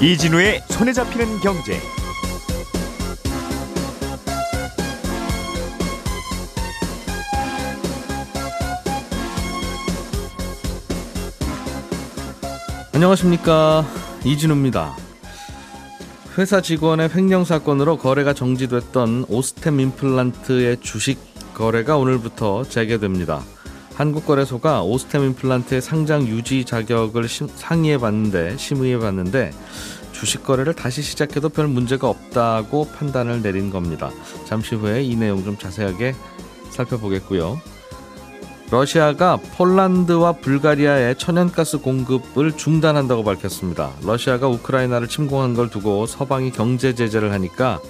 이진우의 손에 잡히는 경제. 안녕하십니까 이진우입니다. 회사 직원의 횡령 사건으로 거래가 정지됐던 오스템 임플란트의 주식 거래가 오늘부터 재개됩니다. 한국거래소가 오스템 임플란트의 상장 유지 자격을 상의해 봤는데 심의해 봤는데 주식 거래를 다시 시작해도 별 문제가 없다고 판단을 내린 겁니다. 잠시 후에 이 내용 좀 자세하게 살펴보겠고요. 러시아가 폴란드와 불가리아의 천연가스 공급을 중단한다고 밝혔습니다. 러시아가 우크라이나를 침공한 걸 두고 서방이 경제 제재를 하니까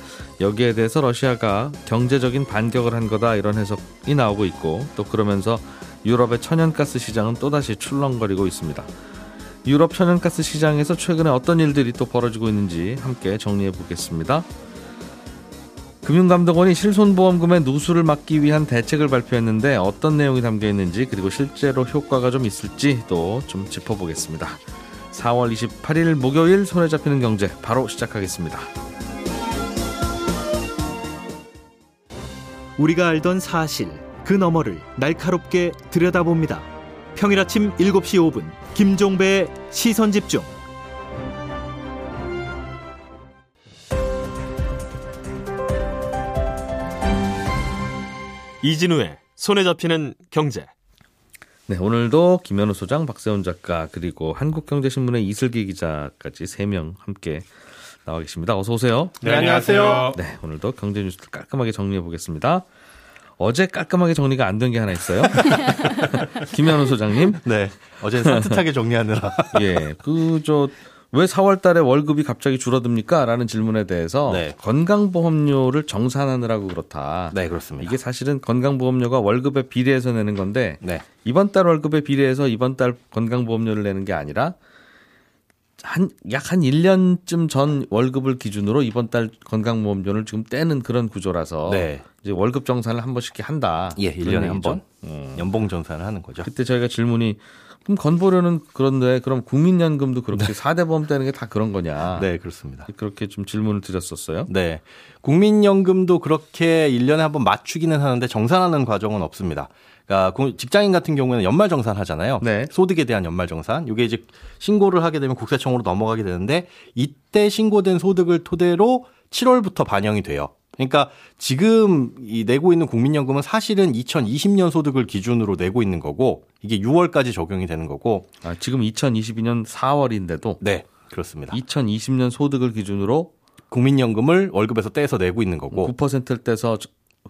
여기에 대해서 러시아가 경제적인 반격을 한 거다 이런 해석이 나오고 있고 또 그러면서 유럽의 천연가스 시장은 또다시 출렁거리고 있습니다. 유럽 천연가스 시장에서 최근에 어떤 일들이 또 벌어지고 있는지 함께 정리해 보겠습니다. 금융감독원이 실손보험금의 누수를 막기 위한 대책을 발표했는데 어떤 내용이 담겨 있는지 그리고 실제로 효과가 좀 있을지도 좀 짚어보겠습니다. 4월 28일 목요일 손에 잡히는 경제 바로 시작하겠습니다. 우리가 알던 사실 그 너머를 날카롭게 들여다봅니다. 평일 아침 7시 5분 김종배의 시선 집중. 이진우의 손에 잡히는 경제. 네, 오늘도 김현우 소장, 박세훈 작가 그리고 한국경제신문의 이슬기 기자까지 세 명 함께 나와 계십니다. 어서 오세요. 네, 안녕하세요. 네, 오늘도 경제 뉴스를 깔끔하게 정리해 보겠습니다. 어제 깔끔하게 정리가 안 된 게 하나 있어요. 김현우 소장님. 네. 어제 산뜻하게 정리하느라. 예. 그, 저, 왜 4월 달에 월급이 갑자기 줄어듭니까? 라는 질문에 대해서 네. 건강보험료를 정산하느라고 그렇다. 네, 그렇습니다. 이게 사실은 건강보험료가 월급에 비례해서 내는 건데 네. 이번 달 월급에 비례해서 이번 달 건강보험료를 내는 게 아니라 한, 약한 1년쯤 전 월급을 기준으로 이번 달 건강보험료를 지금 떼는 그런 구조라서 네. 이제 월급 정산을 한 번씩 한다. 예, 1년에 한 번. 음. 연봉 정산을 하는 거죠. 그때 저희가 질문이 그럼 건보료는 그런데 그럼 국민연금도 그렇게 네. 4대 보험 떼는 게 다 그런 거냐? 네, 그렇습니다. 그렇게 좀 질문을 드렸었어요. 네. 국민연금도 그렇게 1년에 한 번 맞추기는 하는데 정산하는 과정은 없습니다. 그러니까 직장인 같은 경우에는 연말 정산 하잖아요. 네. 소득에 대한 연말 정산. 이게 이제 신고를 하게 되면 국세청으로 넘어가게 되는데 이때 신고된 소득을 토대로 7월부터 반영이 돼요. 그러니까 지금 이 내고 있는 국민연금은 사실은 2020년 소득을 기준으로 내고 있는 거고 이게 6월까지 적용이 되는 거고 아, 지금 2022년 4월인데도 네, 그렇습니다. 2020년 소득을 기준으로 국민연금을 월급에서 떼서 내고 있는 거고 9%를 떼서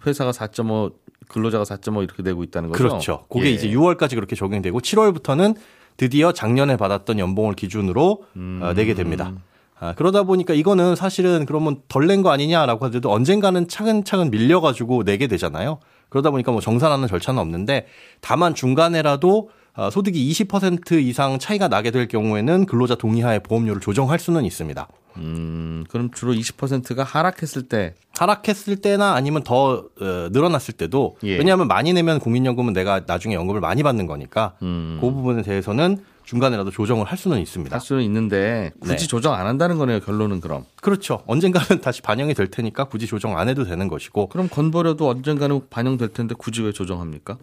회사가 4.5 근로자가 4.5 이렇게 내고 있다는 거죠. 그렇죠. 그게 예. 이제 6월까지 그렇게 적용되고 7월부터는 드디어 작년에 받았던 연봉을 기준으로 음. 어, 내게 됩니다. 아, 그러다 보니까 이거는 사실은 그러면 덜 낸 거 아니냐라고 하더라도 언젠가는 차근차근 밀려가지고 내게 되잖아요. 그러다 보니까 뭐 정산하는 절차는 없는데 다만 중간에라도 어, 소득이 20% 이상 차이가 나게 될 경우에는 근로자 동의하에 보험료를 조정할 수는 있습니다. 음, 그럼 주로 20%가 하락했을 때 하락했을 때나 아니면 더 어, 늘어났을 때도 예. 왜냐하면 많이 내면 국민연금은 내가 나중에 연금을 많이 받는 거니까 음. 그 부분에 대해서는 중간에라도 조정을 할 수는 있습니다. 할 수는 있는데 굳이 네. 조정 안 한다는 거네요. 결론은 그럼. 그렇죠. 언젠가는 다시 반영이 될 테니까 굳이 조정 안 해도 되는 것이고. 그럼 건버려도 언젠가는 반영될 텐데 굳이 왜 조정합니까?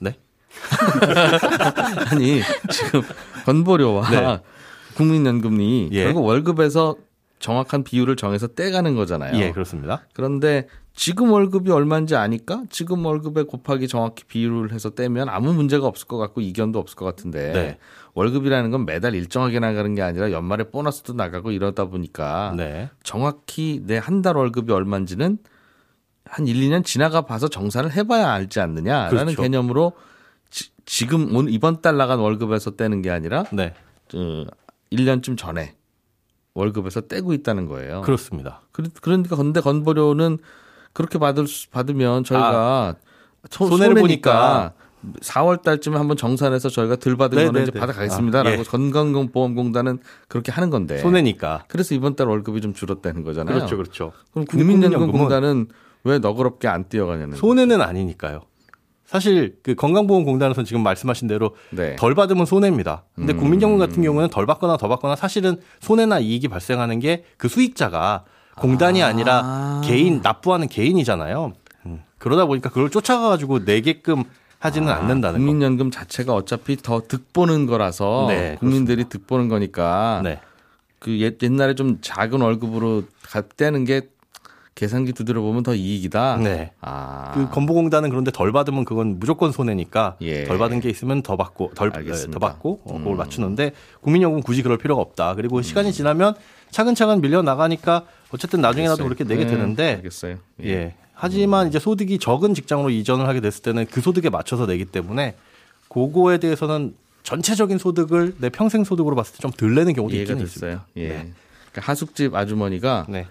네. 아니 지금 건보료와 네. 국민연금이 예. 결국 월급에서 정확한 비율을 정해서 떼가는 거잖아요. 예, 그렇습니다. 그런데 지금 월급이 얼마인지 아니까 지금 월급에 곱하기 정확히 비율을 해서 떼면 아무 문제가 없을 것 같고 이견도 없을 것 같은데 네. 월급이라는 건 매달 일정하게 나가는 게 아니라 연말에 보너스도 나가고 이러다 보니까 네. 정확히 내 한 달 월급이 얼마인지는 한 1, 2년 지나가 봐서 정산을 해봐야 알지 않느냐라는 그렇죠. 개념으로 지, 금 오늘 이번 달 나간 월급에서 떼는 게 아니라 네. 어, 1년쯤 전에 월급에서 떼고 있다는 거예요. 그렇습니다. 그러니까 건대 건보료는 그렇게 받을 수, 받으면 저희가 아, 손해를 보니까 4월 달쯤에 한번 정산해서 저희가 들 받은 네네네. 거는 이제 네, 네. 받아가겠습니다라고 아, 예. 건강보험공단은 그렇게 하는 건데 손해니까. 그래서 이번 달 월급이 좀 줄었다는 거잖아요. 그렇죠, 그렇죠. 그럼 국민연금공단은 왜 너그럽게 안 뛰어가냐는 손해는 아니니까요. 사실 그 건강보험공단에서는 지금 말씀하신 대로 네. 덜 받으면 손해입니다. 근데 음. 국민연금 같은 경우는 덜 받거나 더 받거나 사실은 손해나 이익이 발생하는 게 그 수익자가 공단이 아. 니라 개인 납부하는 개인이잖아요. 음. 그러다 보니까 그걸 쫓아가가지고 내게끔 하지는 아, 않는다는 국민연금 거. 자체가 어차피 더 득보는 거라서 네, 국민들이. 득보는 거니까 네. 그 옛, 옛날에 좀 작은 월급으로 gat대는 게 계산기 두드려 보면 더 이익이다. 네. 아. 그 건보공단은 그런데 덜 받으면 그건 무조건 손해니까 예. 덜 받은 게 있으면 더 받고 덜 네, 더 받고 어, 그걸 음. 맞추는데 국민연금 굳이 그럴 필요가 없다. 그리고 음. 시간이 지나면 차근차근 밀려 나가니까 어쨌든 나중에라도 그렇게 내게 네. 되는데 알겠어요. 예. 예. 하지만 이제 소득이 적은 직장으로 이전을 하게 됐을 때는 그 소득에 맞춰서 내기 때문에 그거에 대해서는 전체적인 소득을 내 평생 소득으로 봤을 때 좀 덜 내는 경우도 있긴 있어요. 예. 네. 그러니까 하숙집 아주머니가 네.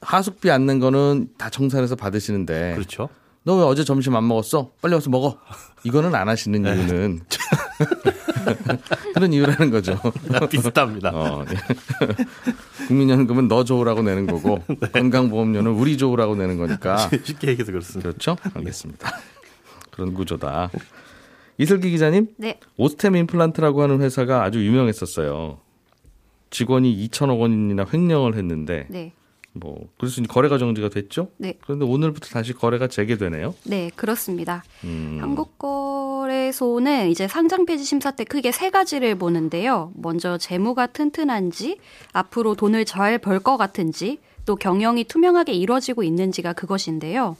하숙비 안낸 거는 다 청산해서 받으시는데. 그렇죠. 너 왜 어제 점심 안 먹었어? 빨리 와서 먹어. 이거는 안 하시는 네. 이유는 그런 이유라는 거죠. 비슷합니다. 어, 네. 국민연금은 너 좋으라고 내는 거고 네. 건강보험료는 우리 좋으라고 내는 거니까 쉽게 얘기해서 그렇습니다. 그렇죠? 알겠습니다. 그런 구조다. 이슬기 기자님, 네. 오스템 임플란트라고 하는 회사가 아주 유명했었어요. 직원이 2천억 원이나 횡령을 했는데 네. 뭐 그래서 거래가 정지가 됐죠? 네. 그런데 오늘부터 다시 거래가 재개되네요. 네, 그렇습니다. 음. 한국거래소는 이제 상장 폐지 심사 때 크게 세 가지를 보는데요. 먼저 재무가 튼튼한지, 앞으로 돈을 잘 벌 것 같은지, 또 경영이 투명하게 이루어지고 있는지가 그것인데요.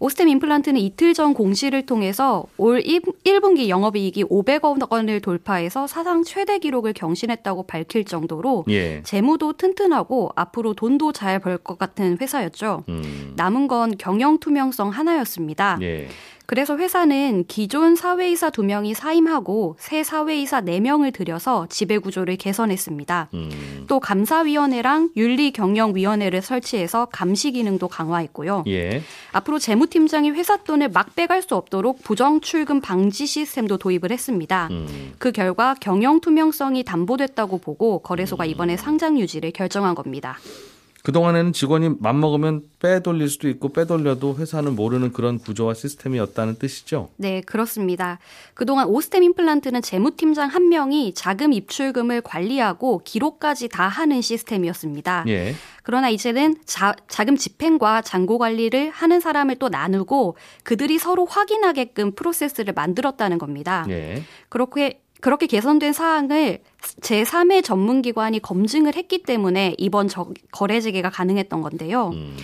오스템 임플란트는 이틀 전 공시를 통해서 올 1분기 영업이익이 500억 원을 돌파해서 사상 최대 기록을 경신했다고 밝힐 정도로 예. 재무도 튼튼하고 앞으로 돈도 잘 벌 것 같은 회사였죠. 음. 남은 건 경영 투명성 하나였습니다. 예. 그래서 회사는 기존 사회이사 2명이 사임하고 새 사회이사 4명을 들여서 지배 구조를 개선했습니다. 음. 또 감사위원회랑 윤리경영위원회를 설치해서 감시 기능도 강화했고요. 예. 앞으로 재무팀장이 회사 돈을 막 빼갈 수 없도록 부정 출금 방지 시스템도 도입을 했습니다. 음. 그 결과 경영 투명성이 담보됐다고 보고 거래소가 이번에 상장 유지를 결정한 겁니다. 그동안에는 직원이 맘먹으면 빼돌릴 수도 있고 빼돌려도 회사는 모르는 그런 구조와 시스템이었다는 뜻이죠? 네, 그렇습니다. 그동안 오스템 임플란트는 재무팀장 한 명이 자금 입출금을 관리하고 기록까지 다 하는 시스템이었습니다. 예. 그러나 이제는 자, 자금 집행과 잔고 관리를 하는 사람을 또 나누고 그들이 서로 확인하게끔 프로세스를 만들었다는 겁니다. 예. 그렇게 그렇게 개선된 사항을 제3의 전문기관이 검증을 했기 때문에 이번 저, 거래 재개가 가능했던 건데요. 음.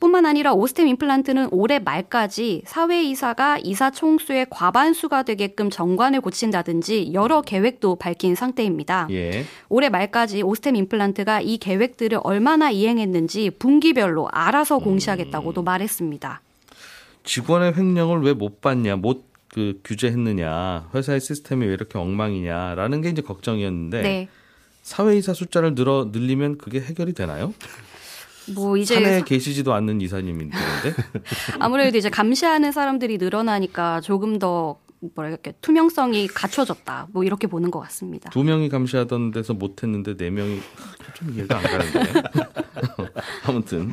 뿐만 아니라 오스템 임플란트는 올해 말까지 사회이사가 이사 총수의 과반수가 되게끔 정관을 고친다든지 여러 계획도 밝힌 상태입니다. 예. 올해 말까지 오스템 임플란트가 이 계획들을 얼마나 이행했는지 분기별로 알아서 공시하겠다고도 음. 말했습니다. 직원의 횡령을 왜 못 받냐, 못 그 규제했느냐, 회사의 시스템이 왜 이렇게 엉망이냐라는 게 이제 걱정이었는데 네. 사회이사 숫자를 늘어 늘리면 그게 해결이 되나요? 뭐 이제 산에 계시지도 않는 이사님인데 아무래도 이제 감시하는 사람들이 늘어나니까 조금 더 뭐랄까 투명성이 갖춰졌다 뭐 이렇게 보는 것 같습니다. 두 명이 감시하던 데서 못했는데 네 명이 좀 이해가 안 가는데 아무튼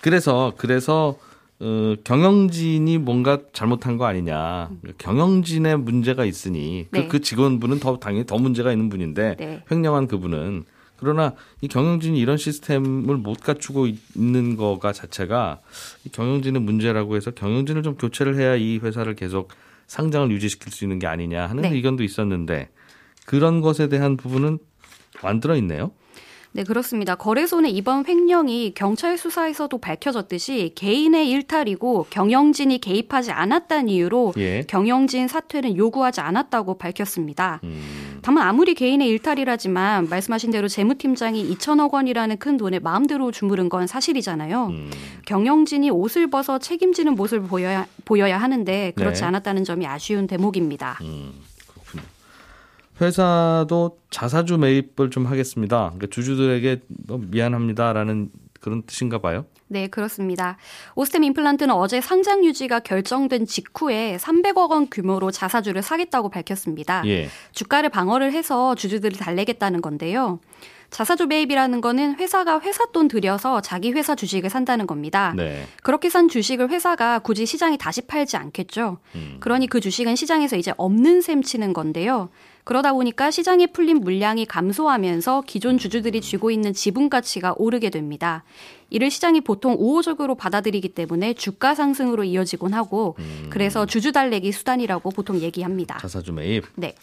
그래서 그래서 어, 경영진이 뭔가 잘못한 거 아니냐. 경영진의 문제가 있으니 그, 네. 그, 그 직원분은 더 당연히 더 문제가 있는 분인데 네. 횡령한 그분은 그러나 이 경영진이 이런 시스템을 못 갖추고 있는 거가 자체가 이 경영진의 문제라고 해서 경영진을 좀 교체를 해야 이 회사를 계속 상장을 유지시킬 수 있는 게 아니냐 하는 네. 의견도 있었는데 그런 것에 대한 부분은 만들어 있네요. 네, 그렇습니다. 거래소는 이번 횡령이 경찰 수사에서도 밝혀졌듯이 개인의 일탈이고 경영진이 개입하지 않았다는 이유로 예. 경영진 사퇴는 요구하지 않았다고 밝혔습니다. 음. 다만 아무리 개인의 일탈이라지만 말씀하신 대로 재무팀장이 2천억 원이라는 큰 돈을 마음대로 주무른 건 사실이잖아요. 음. 경영진이 옷을 벗어 책임지는 모습을 보여야, 보여야 하는데 그렇지 네. 않았다는 점이 아쉬운 대목입니다. 음. 회사도 자사주 매입을 좀 하겠습니다. 그러니까 주주들에게 미안합니다라는 그런 뜻인가 봐요. 네, 그렇습니다. 오스템 임플란트는 어제 상장 유지가 결정된 직후에 300억 원 규모로 자사주를 사겠다고 밝혔습니다. 예. 주가를 방어를 해서 주주들을 달래겠다는 건데요. 자사주 매입이라는 거는 회사가 회사 돈 들여서 자기 회사 주식을 산다는 겁니다. 네. 그렇게 산 주식을 회사가 굳이 시장에 다시 팔지 않겠죠. 음. 그러니 그 주식은 시장에서 이제 없는 셈 치는 건데요. 그러다 보니까 시장에 풀린 물량이 감소하면서 기존 주주들이 쥐고 있는 지분 가치가 오르게 됩니다. 이를 시장이 보통 우호적으로 받아들이기 때문에 주가 상승으로 이어지곤 하고 음. 그래서 주주 달래기 수단이라고 보통 얘기합니다. 자사주 매입. 네.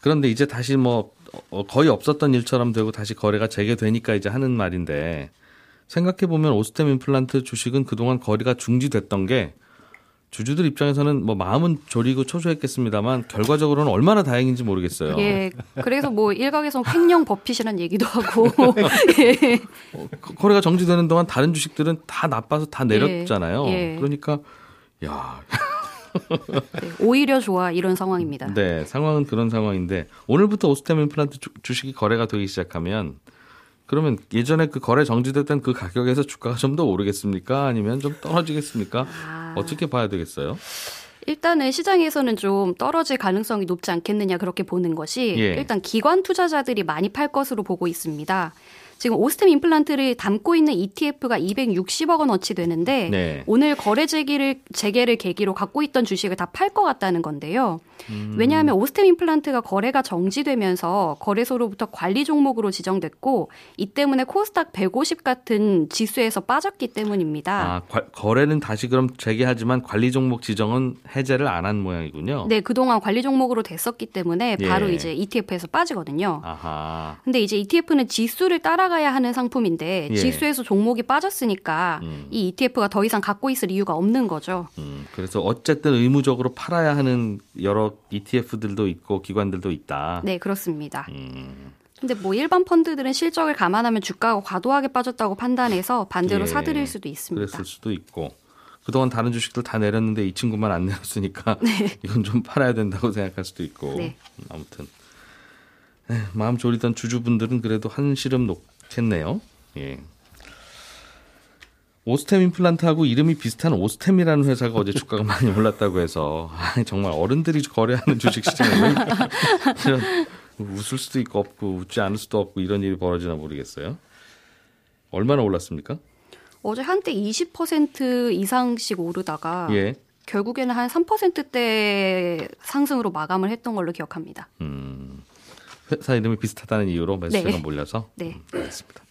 그런데 이제 다시 뭐 어, 거의 없었던 일처럼 되고 다시 거래가 재개되니까 이제 하는 말인데 생각해 보면 오스템 임플란트 주식은 그동안 거래가 중지됐던 게 주주들 입장에서는 뭐 마음은 졸이고 초조했겠습니다만 결과적으로는 얼마나 다행인지 모르겠어요. 예. 그래서 뭐 일각에서 횡령 버핏이라는 얘기도 하고. 예. 어, 거래가 정지되는 동안 다른 주식들은 다 나빠서 다 내렸잖아요. 예. 예. 그러니까 야. 네, 오히려 좋아 이런 상황입니다. 네, 상황은 그런 상황인데 오늘부터 오스템 임플란트 주 식이 거래가 되기 시작하면 그러면 예전에 그 거래 정지됐던 그 가격에서 주가가 좀 더 오르겠습니까? 아니면 좀 떨어지겠습니까? 아... 어떻게 봐야 되겠어요? 일단은 시장에서는 좀 떨어질 가능성이 높지 않겠느냐 그렇게 보는 것이 예. 일단 기관 투자자들이 많이 팔 것으로 보고 있습니다. 지금 오스템 임플란트를 담고 있는 ETF가 260억 원어치 되는데 네. 오늘 거래 재개를 재개를 계기로 갖고 있던 주식을 다 팔 것 같다는 건데요. 음. 왜냐하면 오스템 임플란트가 거래가 정지되면서 거래소로부터 관리 종목으로 지정됐고 이 때문에 코스닥 150 같은 지수에서 빠졌기 때문입니다. 아, 과, 거래는 다시 그럼 재개하지만 관리 종목 지정은 해제를 안 한 모양이군요. 네, 그동안 관리 종목으로 됐었기 때문에 바로 예. 이제 ETF에서 빠지거든요. 아하. 근데 이제 ETF는 지수를 따라 가야 하는 상품인데 예. 지수에서 종목이 빠졌으니까 음. 이 ETF가 더 이상 갖고 있을 이유가 없는 거죠. 음, 그래서 어쨌든 의무적으로 팔아야 하는 여러 ETF들도 있고 기관들도 있다. 네, 그렇습니다. 음. 근데 뭐 일반 펀드들은 실적을 감안하면 주가가 과도하게 빠졌다고 판단해서 반대로 예, 사들일 수도 있습니다. 그랬을 수도 있고. 그동안 다른 주식들 다 내렸는데 이 친구만 안 내렸으니까 네. 이건 좀 팔아야 된다고 생각할 수도 있고. 네. 아무튼 에, 마음 졸이던 주주분들은 그래도 한시름 놓 겠네요. 예. 오스템 임플란트하고 이름이 비슷한 오스템이라는 회사가 어제 주가가 많이 올랐다고 해서 아, 정말 어른들이 거래하는 주식 시장에 웃을 수도 있고 없고 웃지 않을 수도 없고 이런 일이 벌어지나 모르겠어요. 얼마나 올랐습니까? 어제 한때 20% 이상씩 오르다가 예. 결국에는 한 3%대 상승으로 마감을 했던 걸로 기억합니다. 음, 회사 이름이 비슷하다는 이유로 매수세가 네. 몰려서 네. 음, 알겠습니다.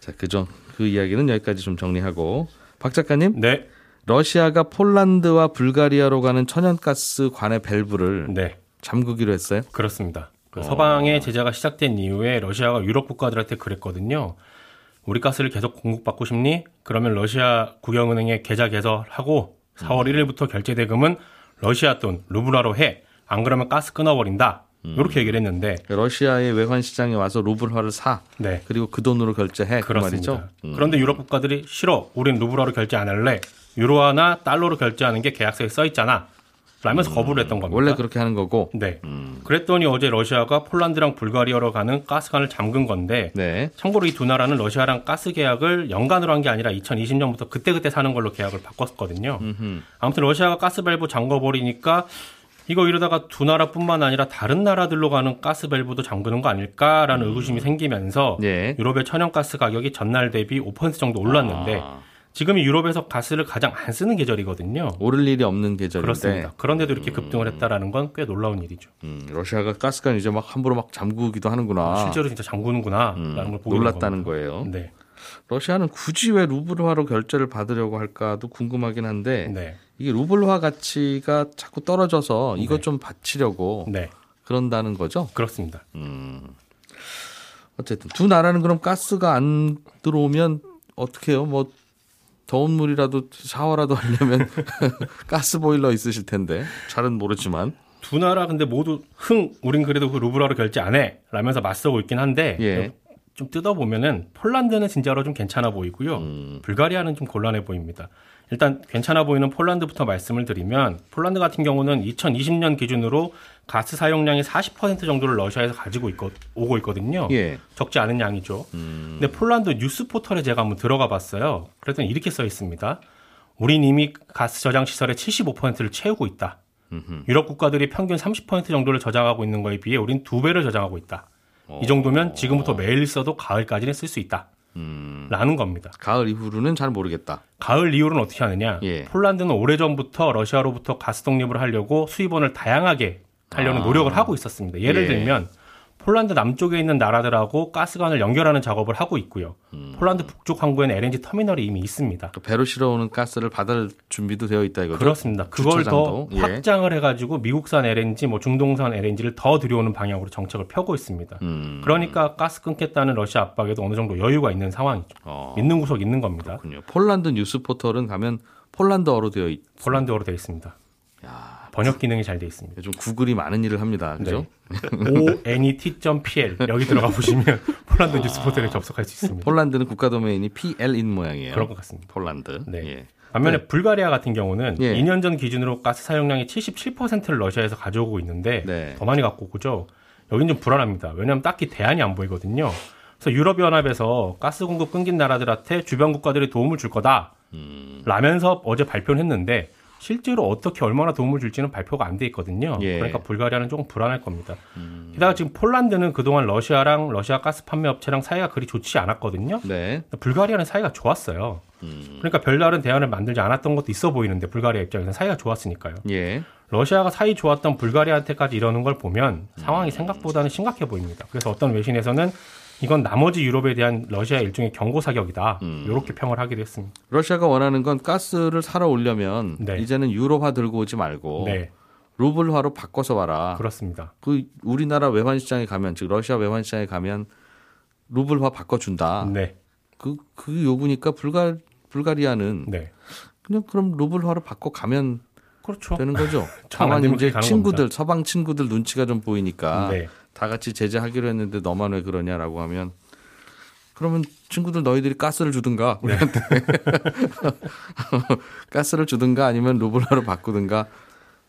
자, 그죠. 그 이야기는 여기까지 좀 정리하고 박 작가님. 네. 러시아가 폴란드와 불가리아로 가는 천연가스 관의 밸브를 네. 잠그기로 했어요? 그렇습니다. 그 어. 서방의 제재가 시작된 이후에 러시아가 유럽 국가들한테 그랬거든요. 우리 가스를 계속 공급받고 싶니? 그러면 러시아 국영은행에 계좌 개설하고 4월 1일부터 결제 대금은 러시아 돈 루블화로 해. 안 그러면 가스 끊어버린다. 이렇게 음. 얘기를 했는데 러시아의 외환 시장에 와서 루블화를 사 네. 그리고 그 돈으로 결제해 그 말이죠. 음. 그런데 유럽 국가들이 싫어. 우린 루블화로 결제 안 할래. 유로화나 달러로 결제하는 게 계약서에 써 있잖아. 라면서 음. 거부를 했던 겁니다. 원래 그렇게 하는 거고. 네. 음. 그랬더니 어제 러시아가 폴란드랑 불가리아로 가는 가스관을 잠근 건데 네. 참고로 이 두 나라는 러시아랑 가스 계약을 연간으로 한 게 아니라 2020년부터 그때그때 사는 걸로 계약을 바꿨거든요. 음흠. 아무튼 러시아가 가스 밸브 잠궈 버리니까 이거 이러다가 두 나라뿐만 아니라 다른 나라들로 가는 가스 밸브도 잠그는 거 아닐까라는 음. 의구심이 생기면서 예. 유럽의 천연가스 가격이 전날 대비 5% 정도 올랐는데 아. 지금이 유럽에서 가스를 가장 안 쓰는 계절이거든요. 오를 일이 없는 계절인데. 그렇습니다. 그런데도 이렇게 음. 급등을 했다라는 건 꽤 놀라운 일이죠. 음, 러시아가 가스관 이제 막 함부로 막 잠그기도 하는구나. 실제로 진짜 잠그는구나라는 음, 걸 보고 놀랐다는 거예요. 네. 러시아는 굳이 왜 루블화로 결제를 받으려고 할까도 궁금하긴 한데 네. 이게 루블화 가치가 자꾸 떨어져서 이것 네. 좀 바치려고 네. 그런다는 거죠? 그렇습니다. 음. 어쨌든 두 나라는 그럼 가스가 안 들어오면 어떻게 해요? 뭐 더운 물이라도 샤워라도 하려면 가스 보일러 있으실 텐데 잘은 모르지만 두 나라 근데 모두 흥 우린 그래도 그 루블화로 결제 안 해 라면서 맞서고 있긴 한데 예. 좀 뜯어보면은 폴란드는 진짜로 좀 괜찮아 보이고요. 음. 불가리아는 좀 곤란해 보입니다. 일단 괜찮아 보이는 폴란드부터 말씀을 드리면 폴란드 같은 경우는 2020년 기준으로 가스 사용량의 40% 정도를 러시아에서 가지고 있고 오고 있거든요. 예. 적지 않은 양이죠. 음. 근데 폴란드 뉴스 포털에 제가 한번 들어가 봤어요. 그랬더니 이렇게 써 있습니다. 우린 이미 가스 저장 시설의 75%를 채우고 있다. 음흠. 유럽 국가들이 평균 30% 정도를 저장하고 있는 거에 비해 우린 두 배를 저장하고 있다. 어. 이 정도면 지금부터 매일 써도 가을까지는 쓸 수 있다. 음. 라는 겁니다. 가을 이후로는 잘 모르겠다. 가을 이후로는 어떻게 하느냐? 예. 폴란드는 오래전부터 러시아로부터 가스 독립을 하려고 수입원을 다양하게 하려는 아. 노력을 하고 있었습니다. 예를 예. 들면 폴란드 남쪽에 있는 나라들하고 가스관을 연결하는 작업을 하고 있고요. 음. 폴란드 북쪽 항구에는 LNG 터미널이 이미 있습니다. 배로 실어오는 가스를 받을 준비도 되어 있다 이거죠? 그렇습니다. 그걸 주차장도. 더 예. 확장을 해가지고 미국산 LNG, 뭐 중동산 LNG를 더 들여오는 방향으로 정책을 펴고 있습니다. 음. 그러니까 가스 끊겠다는 러시아 압박에도 어느 정도 여유가 있는 상황이죠. 어. 믿는 구석 있는 겁니다. 그렇군요. 폴란드 뉴스 포털은 가면 폴란드어로 되어 있. 폴란드어로 되어 있습니다. 야. 번역 기능이 잘 돼 있습니다. 좀 구글이 많은 일을 합니다. 그죠? 네. onet.pl 여기 들어가 보시면 폴란드 뉴스 포털에 접속할 수 있습니다. 폴란드는 국가 도메인이 PL인 모양이에요. 그런 것 같습니다. 폴란드. 네. 예. 반면에 네. 불가리아 같은 경우는 예. 2년 전 기준으로 가스 사용량의 77%를 러시아에서 가져오고 있는데 네. 더 많이 갖고 오죠. 여긴 좀 불안합니다. 왜냐하면 딱히 대안이 안 보이거든요. 그래서 유럽연합에서 가스 공급 끊긴 나라들한테 주변 국가들이 도움을 줄 거다. 음. 라면서 어제 발표를 했는데 실제로 어떻게 얼마나 도움을 줄지는 발표가 안 돼 있거든요. 예. 그러니까 불가리아는 조금 불안할 겁니다. 음. 게다가 지금 폴란드는 그동안 러시아랑 러시아 가스 판매 업체랑 사이가 그리 좋지 않았거든요. 네. 불가리아는 사이가 좋았어요. 음. 그러니까 별다른 대안을 만들지 않았던 것도 있어 보이는데 불가리아 입장에서는 사이가 좋았으니까요. 예. 러시아가 사이 좋았던 불가리아한테까지 이러는 걸 보면 상황이 음. 생각보다는 심각해 보입니다. 그래서 어떤 외신에서는 이건 나머지 유럽에 대한 러시아 일종의 경고 사격이다. 음. 이렇게 평을 하기도 했습니다. 러시아가 원하는 건 가스를 사러 오려면 네. 이제는 유로화 들고 오지 말고 네. 루블화로 바꿔서 와라. 그렇습니다. 그 우리나라 외환 시장에 가면 즉 러시아 외환 시장에 가면 루블화 바꿔 준다. 네. 그, 그 요구니까 불가, 불가리아는 네. 그냥 그럼 루블화로 바꿔 가면 그렇죠. 되는 거죠. 다만 이제 친구들 겁니다. 서방 친구들 눈치가 좀 보이니까 네. 다 같이 제재하기로 했는데 너만 왜 그러냐라고 하면 그러면 친구들 너희들이 가스를 주든가 네. 우리한테 네. 가스를 주든가 아니면 루블라로 바꾸든가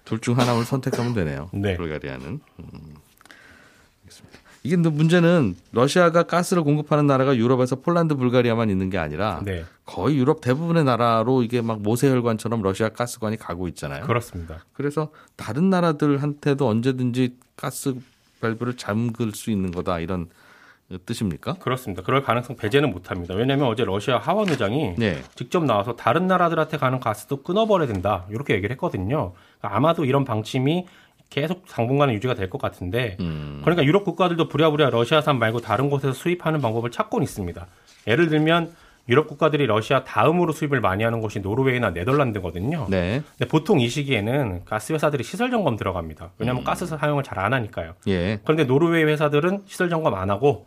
둘 중 하나를 선택하면 되네요. 네. 불가리아는. 음. 이게 문제는 러시아가 가스를 공급하는 나라가 유럽에서 폴란드, 불가리아만 있는 게 아니라 네. 거의 유럽 대부분의 나라로 이게 막 모세혈관처럼 러시아 가스관이 가고 있잖아요. 그렇습니다. 그래서 다른 나라들한테도 언제든지 가스 밸브를 잠글 수 있는 거다 이런 뜻입니까? 그렇습니다. 그럴 가능성 배제는 못합니다. 왜냐하면 어제 러시아 하원 의장이 네. 직접 나와서 다른 나라들한테 가는 가스도 끊어버려야 된다 이렇게 얘기를 했거든요. 그러니까 아마도 이런 방침이 계속 당분간은 유지가 될 것 같은데 음. 그러니까 유럽 국가들도 부랴부랴 러시아산 말고 다른 곳에서 수입하는 방법을 찾곤 있습니다. 예를 들면 유럽 국가들이 러시아 다음으로 수입을 많이 하는 곳이 노르웨이나 네덜란드거든요. 네. 근데 보통 이 시기에는 가스 회사들이 시설 점검 들어갑니다. 왜냐하면 음. 가스 사용을 잘 안 하니까요. 예. 그런데 노르웨이 회사들은 시설 점검 안 하고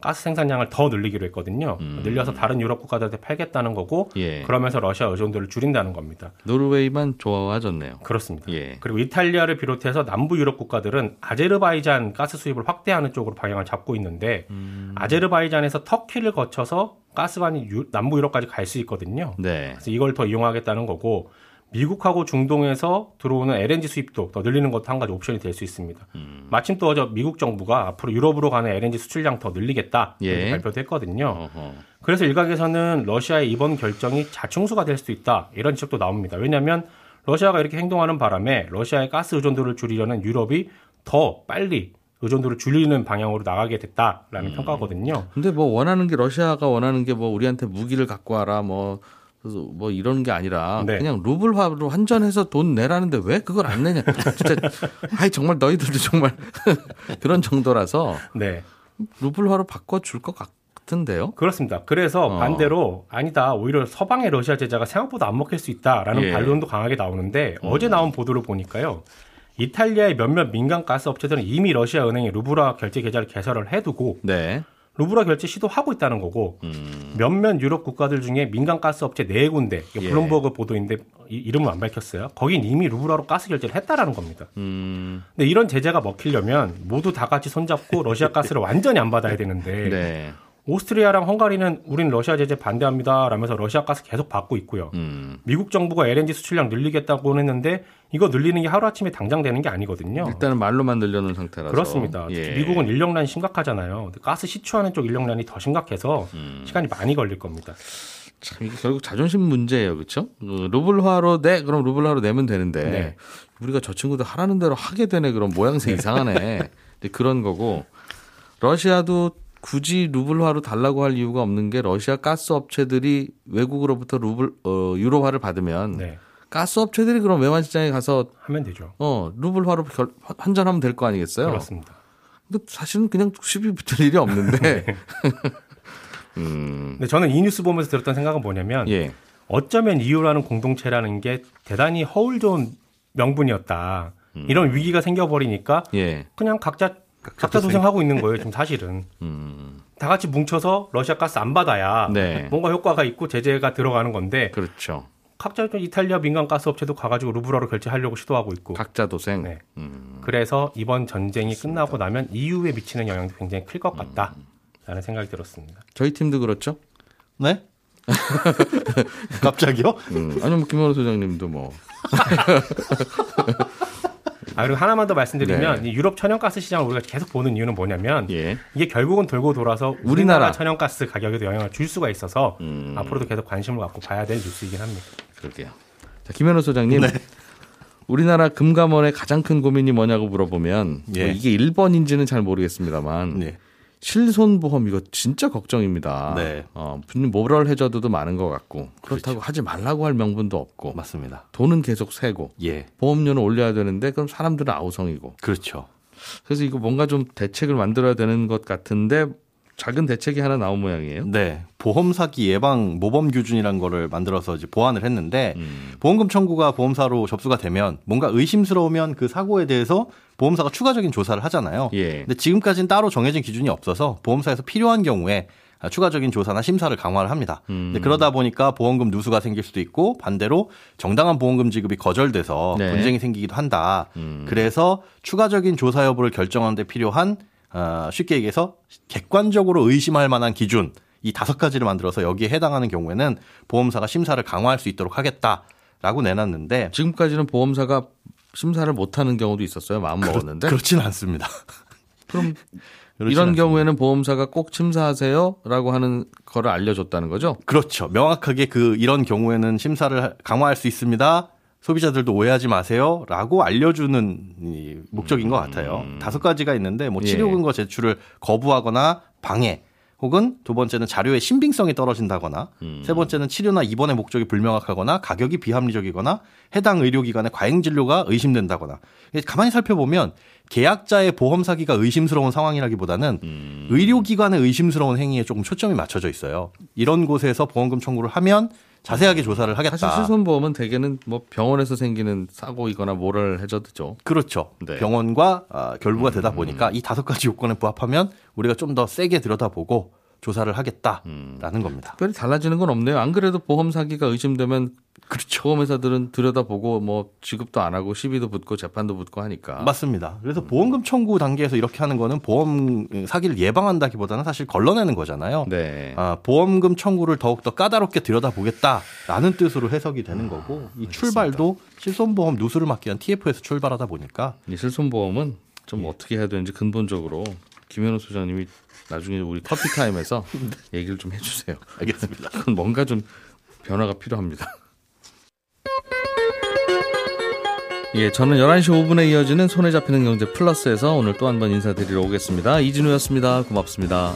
가스 생산량을 더 늘리기로 했거든요. 음. 늘려서 다른 유럽 국가들한테 팔겠다는 거고 예. 그러면서 러시아 의존도를 줄인다는 겁니다. 노르웨이만 좋아졌네요. 그렇습니다. 예. 그리고 이탈리아를 비롯해서 남부 유럽 국가들은 아제르바이잔 가스 수입을 확대하는 쪽으로 방향을 잡고 있는데 음. 아제르바이잔에서 터키를 거쳐서 가스관이 유, 남부 유럽까지 갈 수 있거든요. 네. 그래서 이걸 더 이용하겠다는 거고 미국하고 중동에서 들어오는 LNG 수입도 더 늘리는 것도 한 가지 옵션이 될 수 있습니다. 음. 마침 또 어제 미국 정부가 앞으로 유럽으로 가는 LNG 수출량 더 늘리겠다 예. 발표도 했거든요. 어허. 그래서 일각에서는 러시아의 이번 결정이 자충수가 될 수도 있다 이런 지적도 나옵니다. 왜냐하면 러시아가 이렇게 행동하는 바람에 러시아의 가스 의존도를 줄이려는 유럽이 더 빨리 의존도를 줄이는 방향으로 나가게 됐다라는 음. 평가거든요. 근데 뭐 원하는 게 러시아가 원하는 게 뭐 우리한테 무기를 갖고 와라 뭐 그래서 뭐 이런 게 아니라 네. 그냥 루블화로 환전해서 돈 내라는데 왜 그걸 안 내냐. 진짜 아이 정말 너희들도 정말 그런 정도라서 네. 루블화로 바꿔 줄 것 같은데요. 그렇습니다. 그래서 어. 반대로 아니다. 오히려 서방의 러시아 제재가 생각보다 안 먹힐 수 있다라는 예. 반론도 강하게 나오는데 음. 어제 나온 보도를 보니까요. 이탈리아의 몇몇 민간 가스 업체들은 이미 러시아 은행에 루블화 결제 계좌를 개설을 해두고 네. 루블화 결제 시도하고 있다는 거고 음. 몇몇 유럽 국가들 중에 민간 가스 업체 네 군데 예. 블룸버그 보도인데 이름은 안 밝혔어요. 거긴 이미 루블화로 가스 결제를 했다라는 겁니다. 음. 근데 이런 제재가 먹히려면 모두 다 같이 손잡고 러시아 가스를 완전히 안 받아야 되는데 네. 오스트리아랑 헝가리는 우린 러시아 제재 반대합니다. 라면서 러시아 가스 계속 받고 있고요. 음. 미국 정부가 LNG 수출량 늘리겠다고 했는데 이거 늘리는 게 하루아침에 당장 되는 게 아니거든요. 일단은 말로만 늘려놓은 상태라서. 그렇습니다. 예. 미국은 인력난이 심각하잖아요. 가스 시추하는 쪽 인력난이 더 심각해서 음. 시간이 많이 걸릴 겁니다. 참 이게 결국 자존심 문제예요, 그렇죠? 루블화로 내 그럼 루블화로 내면 되는데 네. 우리가 저 친구들 하라는 대로 하게 되네 그럼 모양새 이상하네. 그런 거고 러시아도 굳이 루블화로 달라고 할 이유가 없는 게 러시아 가스 업체들이 외국으로부터 루블 어, 유로화를 받으면 네. 가스 업체들이 그럼 외환 시장에 가서 하면 되죠. 어 루블화로 결, 환전하면 될 거 아니겠어요? 그렇습니다. 근데 사실은 그냥 시비 붙을 일이 없는데. 네. 음. 근데 저는 이 뉴스 보면서 들었던 생각은 뭐냐면 예. 어쩌면 이유라는 공동체라는 게 대단히 허울 좋은 명분이었다. 음. 이런 위기가 생겨버리니까 예. 그냥 각자 각자 도생하고 있는 거예요. 지금 사실은 음. 다 같이 뭉쳐서 러시아 가스 안 받아야 네. 뭔가 효과가 있고 제재가 들어가는 건데 그렇죠. 각자 이탈리아 민간 가스 업체도 가가지고 루블러로 결제하려고 시도하고 있고 각자 도생. 네. 음. 그래서 이번 전쟁이 그렇습니다. 끝나고 나면 이후에 미치는 영향도 굉장히 클 것 같다라는 음. 생각이 들었습니다. 저희 팀도 그렇죠. 네? 갑자기요? 음, 아니 뭐 김원호 소장님도 뭐. 아, 그리고 하나만 더 말씀드리면 네. 유럽 천연가스 시장을 우리가 계속 보는 이유는 뭐냐면 예. 이게 결국은 돌고 돌아서 우리나라, 우리나라 천연가스 가격에도 영향을 줄 수가 있어서 음. 앞으로도 계속 관심을 갖고 봐야 될 뉴스이긴 합니다. 그러게요. 자, 김현우 소장님. 네. 우리나라 금감원의 가장 큰 고민이 뭐냐고 물어보면 예. 뭐 이게 1번인지는 잘 모르겠습니다만 네. 실손보험 이거 진짜 걱정입니다. 네. 어, 분명 모럴 해저드도 많은 것 같고 그렇다고 그렇죠. 하지 말라고 할 명분도 없고 맞습니다. 돈은 계속 세고 예. 보험료는 올려야 되는데 그럼 사람들은 아우성이고 그렇죠. 그래서 이거 뭔가 좀 대책을 만들어야 되는 것 같은데 작은 대책이 하나 나온 모양이에요. 네. 보험 사기 예방 모범 규준이라는 거를 만들어서 이제 보완을 했는데 음. 보험금 청구가 보험사로 접수가 되면 뭔가 의심스러우면 그 사고에 대해서 보험사가 추가적인 조사를 하잖아요. 예. 근데 지금까지는 따로 정해진 기준이 없어서 보험사에서 필요한 경우에 추가적인 조사나 심사를 강화를 합니다. 음. 그러다 보니까 보험금 누수가 생길 수도 있고 반대로 정당한 보험금 지급이 거절돼서 네. 분쟁이 생기기도 한다. 음. 그래서 추가적인 조사 여부를 결정하는 데 필요한 어, 쉽게 얘기해서 객관적으로 의심할 만한 기준 이 다섯 가지를 만들어서 여기에 해당하는 경우에는 보험사가 심사를 강화할 수 있도록 하겠다 라고 내놨는데 지금까지는 보험사가 심사를 못하는 경우도 있었어요. 마음 그렇, 먹었는데 그렇지는 않습니다. 그럼 이런 않습니다. 경우에는 보험사가 꼭 심사하세요라고 하는 거를 알려줬다는 거죠? 그렇죠. 명확하게 그 이런 경우에는 심사를 강화할 수 있습니다. 소비자들도 오해하지 마세요라고 알려주는 목적인 것 같아요. 음. 다섯 가지가 있는데 뭐 치료 예. 근거 제출을 거부하거나 방해 혹은 두 번째는 자료의 신빙성이 떨어진다거나 음. 세 번째는 치료나 입원의 목적이 불명확하거나 가격이 비합리적이거나 해당 의료기관의 과잉 진료가 의심된다거나 가만히 살펴보면 계약자의 보험 사기가 의심스러운 상황이라기보다는 음. 의료기관의 의심스러운 행위에 조금 초점이 맞춰져 있어요. 이런 곳에서 보험금 청구를 하면 자세하게 조사를 하겠다. 사실 실손보험은 대개는 뭐 병원에서 생기는 사고이거나 뭐를 해줘도죠. 그렇죠. 네. 병원과 아, 결부가 되다 음. 보니까 이 다섯 가지 요건에 부합하면 우리가 좀 더 세게 들여다보고 조사를 하겠다라는 음. 겁니다. 특별히 달라지는 건 없네요. 안 그래도 보험 사기가 의심되면 그렇죠. 보험회사들은 들여다보고 뭐 지급도 안 하고 시비도 붙고 재판도 붙고 하니까. 맞습니다. 그래서 보험금 청구 단계에서 이렇게 하는 거는 보험 사기를 예방한다기보다는 사실 걸러내는 거잖아요. 네. 아, 보험금 청구를 더욱 더 까다롭게 들여다보겠다라는 뜻으로 해석이 되는 거고 이 출발도 실손보험 누수를 막기 위한 TF에서 출발하다 보니까 이 실손보험은 좀 예. 어떻게 해야 되는지 근본적으로 김현우 소장님이 나중에 우리 커피 타임에서 네. 얘기를 좀 해주세요. 알겠습니다. 그건 뭔가 좀 변화가 필요합니다. 예, 저는 11시 5분에 이어지는 손에 잡히는 경제 플러스에서 오늘 또 한 번 인사드리러 오겠습니다. 이진우였습니다. 고맙습니다.